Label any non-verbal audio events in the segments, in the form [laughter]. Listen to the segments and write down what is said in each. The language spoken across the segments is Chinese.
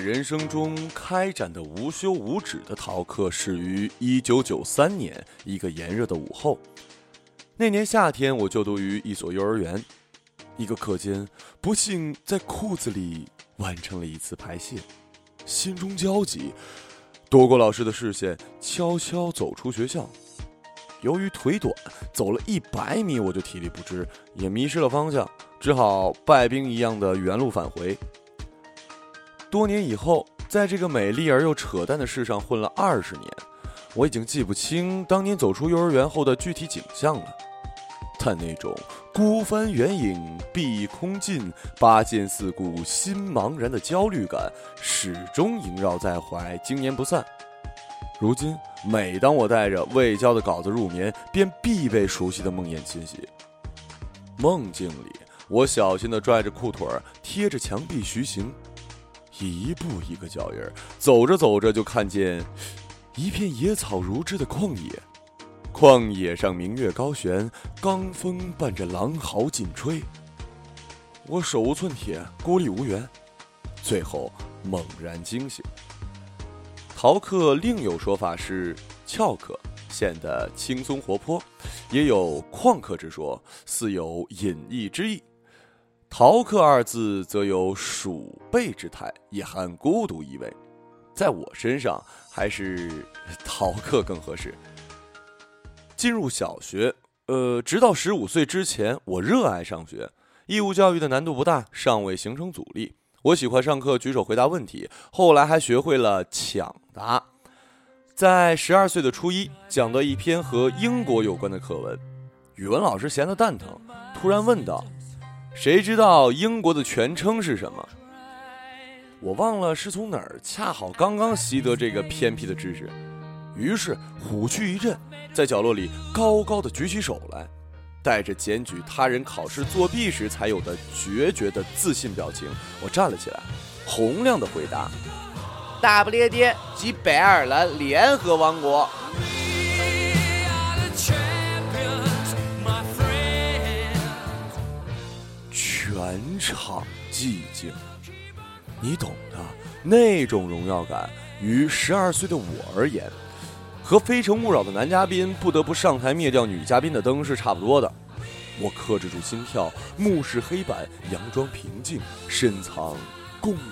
人生中开展的无休无止的逃课，始于一九九三年一个炎热的午后。那年夏天，我就读于一所幼儿园。一个课间，不幸在裤子里完成了一次排泄，心中焦急，躲过老师的视线，悄悄走出学校。由于腿短，走了一百米我就体力不支，也迷失了方向，只好败兵一样的原路返回。多年以后，在这个美丽而又扯淡的世上混了二十年，我已经记不清当年走出幼儿园后的具体景象了。但那种孤帆远影碧空尽，八剑四顾心茫然的焦虑感，始终萦绕在怀，经年不散。如今，每当我带着未交的稿子入眠，便必被熟悉的梦魇侵袭。梦境里，我小心地拽着裤腿，贴着墙壁徐行，一步一个脚印儿，走着走着就看见一片野草如织的旷野。旷野上明月高悬，罡风伴着狼嚎紧吹。我手无寸铁，孤立无援，最后猛然惊醒。逃课另有说法是翘课，显得轻松活泼；也有旷课之说，似有隐逸之意。逃课二字则有鼠辈之态，也含孤独意味。在我身上，还是逃课更合适。进入小学，呃，直到十五岁之前，我热爱上学。义务教育的难度不大，尚未形成阻力。我喜欢上课举手回答问题，后来还学会了抢答。在十二岁的初一，讲到一篇和英国有关的课文，语文老师闲得蛋疼，突然问道：“谁知道英国的全称是什么？”我忘了是从哪儿恰好刚刚习得这个偏僻的知识，于是虎躯一震。在角落里高高的举起手来，带着检举他人考试作弊时才有的决绝的自信表情，我站了起来，洪亮的回答：“大不列颠及北爱尔兰联合王国。”全场寂静，你懂的，那种荣耀感，于十二岁的我而言。和《非诚勿扰》的男嘉宾不得不上台灭掉女嘉宾的灯是差不多的。我克制住心跳，目视黑板，佯装平静，深藏共鸣。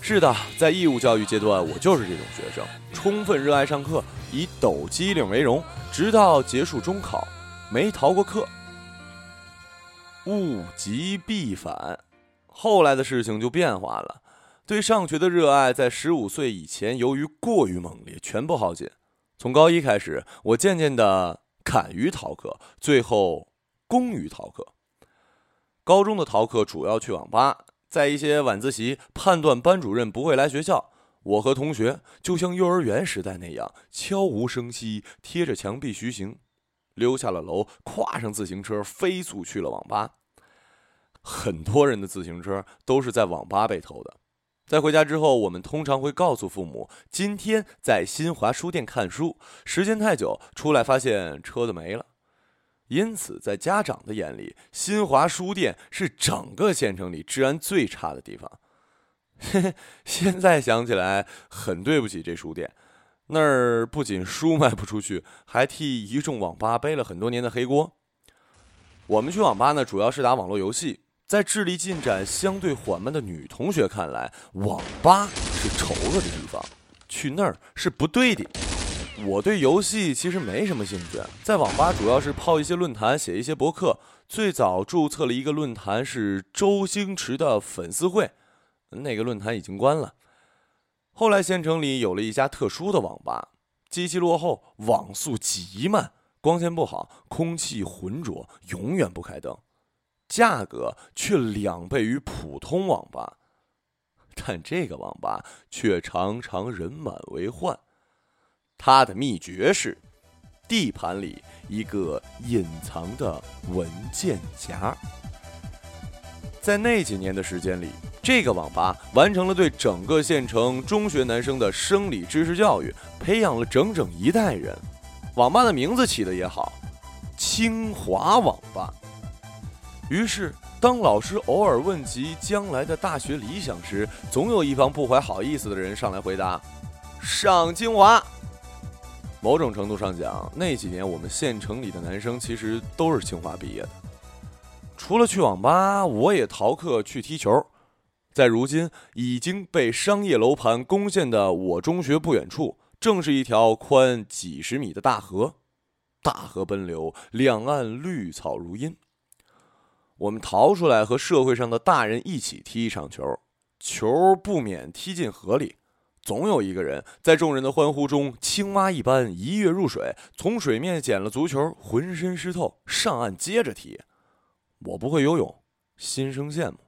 是的，在义务教育阶段，我就是这种学生，充分热爱上课，以抖机灵为荣，直到结束中考，没逃过课。物极必反，后来的事情就变化了。对上学的热爱，在十五岁以前，由于过于猛烈，全部耗尽。从高一开始，我渐渐的敢于逃课，最后攻于逃课。高中的逃课主要去网吧，在一些晚自习判断班主任不会来学校，我和同学就像幼儿园时代那样，悄无声息贴着墙壁徐行，溜下了楼，跨上自行车，飞速去了网吧。很多人的自行车都是在网吧被偷的。在回家之后，我们通常会告诉父母，今天在新华书店看书，时间太久，出来发现车子没了。因此，在家长的眼里，新华书店是整个县城里治安最差的地方。嘿嘿，现在想起来很对不起这书店，那儿不仅书卖不出去，还替一众网吧背了很多年的黑锅。我们去网吧呢，主要是打网络游戏。在智力进展相对缓慢的女同学看来，网吧是丑恶的地方，去那儿是不对的。我对游戏其实没什么兴趣，在网吧主要是泡一些论坛，写一些博客。最早注册了一个论坛是周星驰的粉丝会，那个论坛已经关了。后来县城里有了一家特殊的网吧，机器落后，网速极慢，光线不好，空气浑浊，永远不开灯。价格却两倍于普通网吧，但这个网吧却常常人满为患。它的秘诀是，地盘里一个隐藏的文件夹。在那几年的时间里，这个网吧完成了对整个县城中学男生的生理知识教育，培养了整整一代人。网吧的名字起的也好，清华网吧。于是，当老师偶尔问及将来的大学理想时，总有一帮不怀好意思的人上来回答：“上清华。”某种程度上讲，那几年我们县城里的男生其实都是清华毕业的。除了去网吧，我也逃课去踢球。在如今已经被商业楼盘攻陷的我中学不远处，正是一条宽几十米的大河，大河奔流，两岸绿草如茵。我们逃出来和社会上的大人一起踢一场球，球不免踢进河里。总有一个人在众人的欢呼中，青蛙一般一跃入水，从水面捡了足球，浑身湿透，上岸接着踢。我不会游泳，心生羡慕。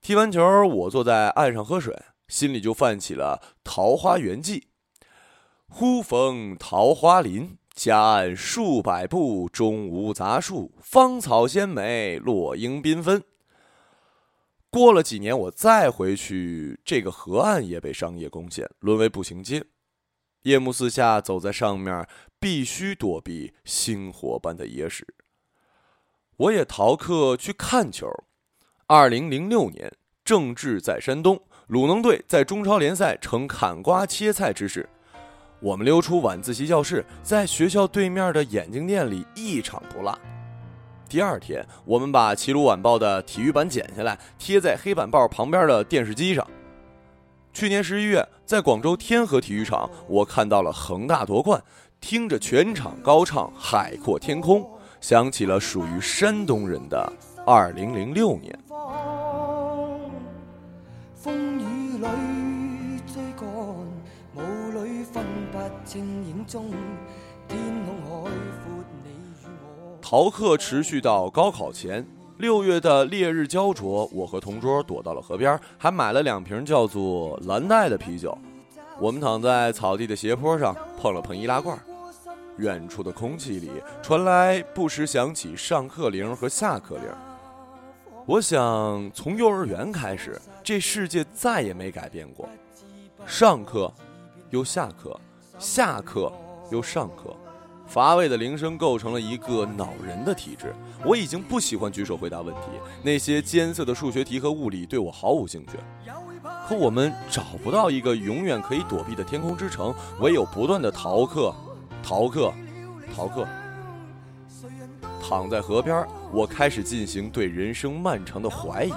踢完球，我坐在岸上喝水，心里就泛起了《桃花源记》：“忽逢桃花林，夹岸数百步，中无杂树，芳草鲜美，落英缤纷。”过了几年，我再回去，这个河岸也被商业攻陷，沦为步行街。夜幕四下，走在上面必须躲避星火般的野史。我也逃课去看球。二零零六年，郑智在山东，鲁能队在中超联赛呈砍瓜切菜之势。我们溜出晚自习教室，在学校对面的眼镜店里一场不落。第二天，我们把《齐鲁晚报》的体育版剪下来，贴在黑板报旁边的电视机上。去年十一月，在广州天河体育场，我看到了恒大夺冠，听着全场高唱《海阔天空》，想起了属于山东人的二零零六年。风雨里不清影踪，天空海阔。逃课持续到高考前，六月的烈日焦灼，我和同桌躲到了河边，还买了两瓶叫做“蓝带”的啤酒。我们躺在草地的斜坡上，碰了碰易拉罐。远处的空气里传来不时响起上课铃和下课铃。我想，从幼儿园开始，这世界再也没改变过：上课，又下课；下课，又上课。乏味的铃声构成了一个恼人的体质。我已经不喜欢举手回答问题，那些艰涩的数学题和物理对我毫无兴趣。可我们找不到一个永远可以躲避的天空之城，唯有不断的逃课，逃课，逃课。躺在河边，我开始进行对人生漫长的怀疑：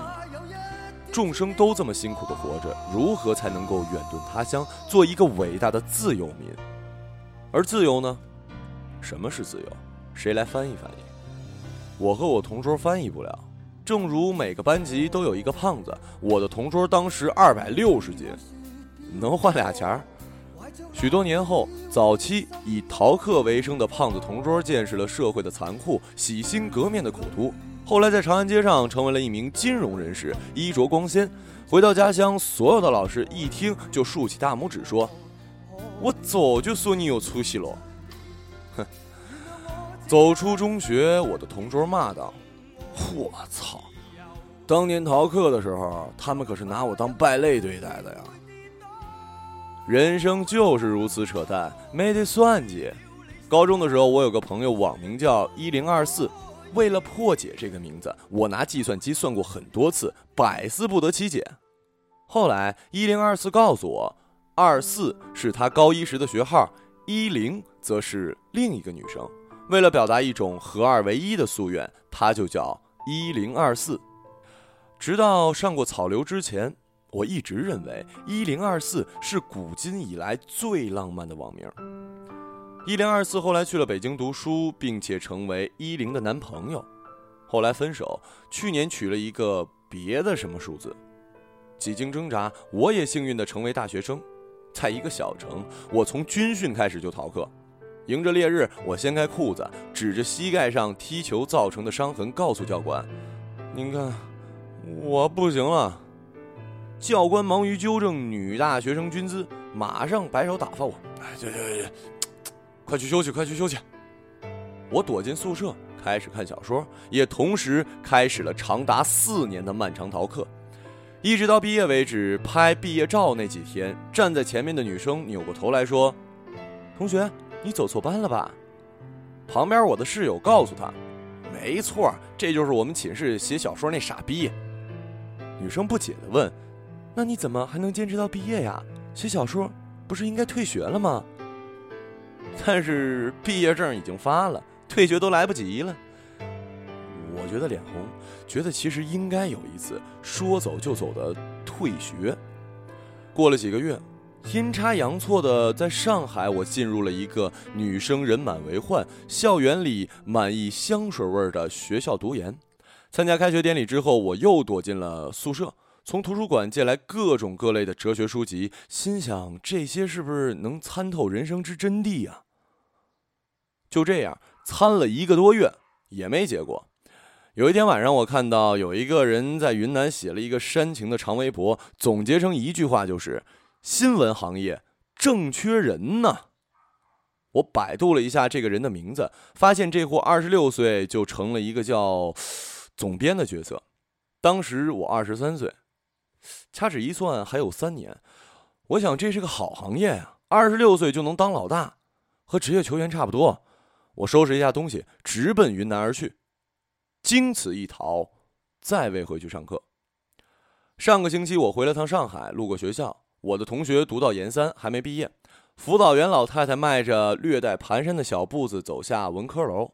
众生都这么辛苦的活着，如何才能够远遁他乡，做一个伟大的自由民？而自由呢？什么是自由？谁来翻译翻译？我和我同桌翻译不了。正如每个班级都有一个胖子，我的同桌当时二百六十斤，能换俩钱儿。许多年后，早期以逃课为生的胖子同桌见识了社会的残酷，洗心革面的苦途。后来在长安街上成为了一名金融人士，衣着光鲜。回到家乡，所有的老师一听就竖起大拇指说：“我早就说你有出息了。”哼！走出中学，我的同桌骂道：“我操！当年逃课的时候，他们可是拿我当败类对待的呀！”人生就是如此扯淡，没得算计。高中的时候，我有个朋友，网名叫一零二四。为了破解这个名字，我拿计算机算过很多次，百思不得其解。后来，一零二四告诉我，二四是他高一时的学号。一零则是另一个女生，为了表达一种合二为一的夙愿，她就叫一零二四。直到上过草流之前，我一直认为一零二四是古今以来最浪漫的网名。一零二四后来去了北京读书，并且成为一零的男朋友，后来分手，去年娶了一个别的什么数字。几经挣扎，我也幸运的成为大学生。在一个小城，我从军训开始就逃课。迎着烈日，我掀开裤子，指着膝盖上踢球造成的伤痕，告诉教官：“您看，我不行了。”教官忙于纠正女大学生军姿，马上摆手打发我：“哎，对对对，快去休息，快去休息。”我躲进宿舍，开始看小说，也同时开始了长达四年的漫长逃课。一直到毕业为止，拍毕业照那几天，站在前面的女生扭过头来说：“同学，你走错班了吧？”旁边我的室友告诉他：“没错，这就是我们寝室写小说那傻逼。女生不解的问：“那你怎么还能坚持到毕业呀？写小说不是应该退学了吗？”但是毕业证已经发了，退学都来不及了。我觉得脸红，觉得其实应该有一次说走就走的退学。过了几个月，阴差阳错的在上海，我进入了一个女生人满为患、校园里满溢香水味的学校读研。参加开学典礼之后，我又躲进了宿舍，从图书馆借来各种各类的哲学书籍，心想这些是不是能参透人生之真谛呀？就这样参了一个多月，也没结果。有一天晚上，我看到有一个人在云南写了一个煽情的长微博，总结成一句话就是：“新闻行业正缺人呢。”我百度了一下这个人的名字，发现这货二十六岁就成了一个叫 [sniffs] 总编的角色。当时我二十三岁，掐指一算还有三年。我想这是个好行业呀，二十六岁就能当老大，和职业球员差不多。我收拾一下东西，直奔云南而去。经此一逃，再未回去上课。上个星期我回了趟上海，路过学校，我的同学读到研三还没毕业。辅导员老太太迈着略带蹒跚的小步子走下文科楼，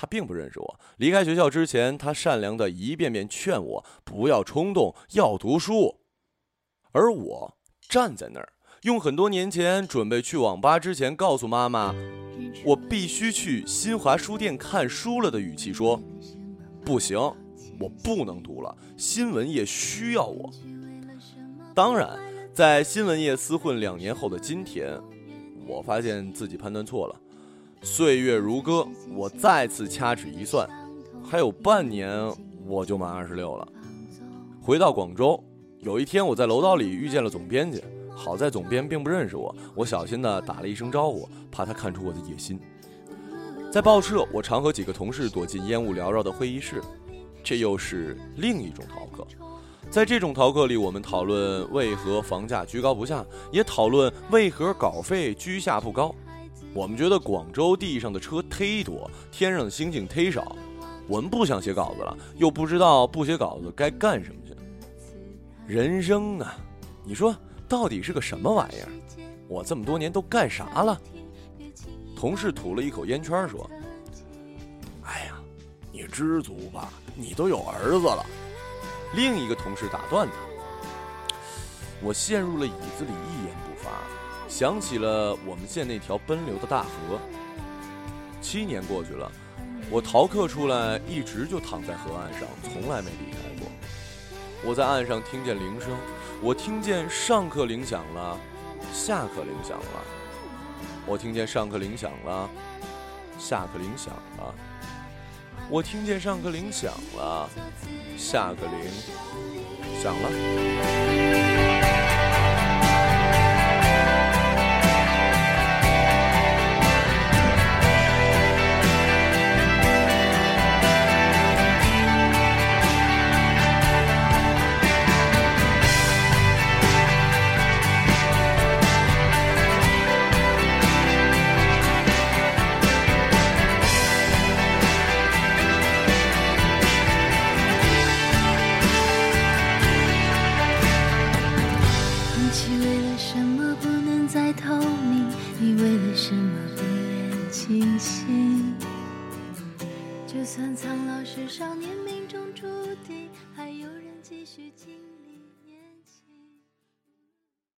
他并不认识我。离开学校之前，他善良的一遍遍劝我不要冲动，要读书。而我站在那儿，用很多年前准备去网吧之前告诉妈妈我必须去新华书店看书了的语气说。不行，我不能读了。新闻业需要我。当然，在新闻业厮混两年后的今天，我发现自己判断错了。岁月如歌，我再次掐指一算，还有半年我就满二十六了。回到广州，有一天我在楼道里遇见了总编辑，好在总编并不认识我，我小心的打了一声招呼，怕他看出我的野心。在报社，我常和几个同事躲进烟雾缭绕的会议室，这又是另一种逃课。在这种逃课里，我们讨论为何房价居高不下，也讨论为何稿费居下不高。我们觉得广州地上的车忒多，天上的星星忒少。我们不想写稿子了，又不知道不写稿子该干什么去。人生啊，你说到底是个什么玩意儿？我这么多年都干啥了？同事吐了一口烟圈，说：“哎呀，你知足吧，你都有儿子了。”另一个同事打断他。我陷入了椅子里，一言不发，想起了我们县那条奔流的大河。七年过去了，我逃课出来，一直就躺在河岸上，从来没离开过。我在岸上听见铃声，我听见上课铃响了，下课铃响了。我听见上课铃响了，下课铃响了。我听见上课铃响了，下课铃响了。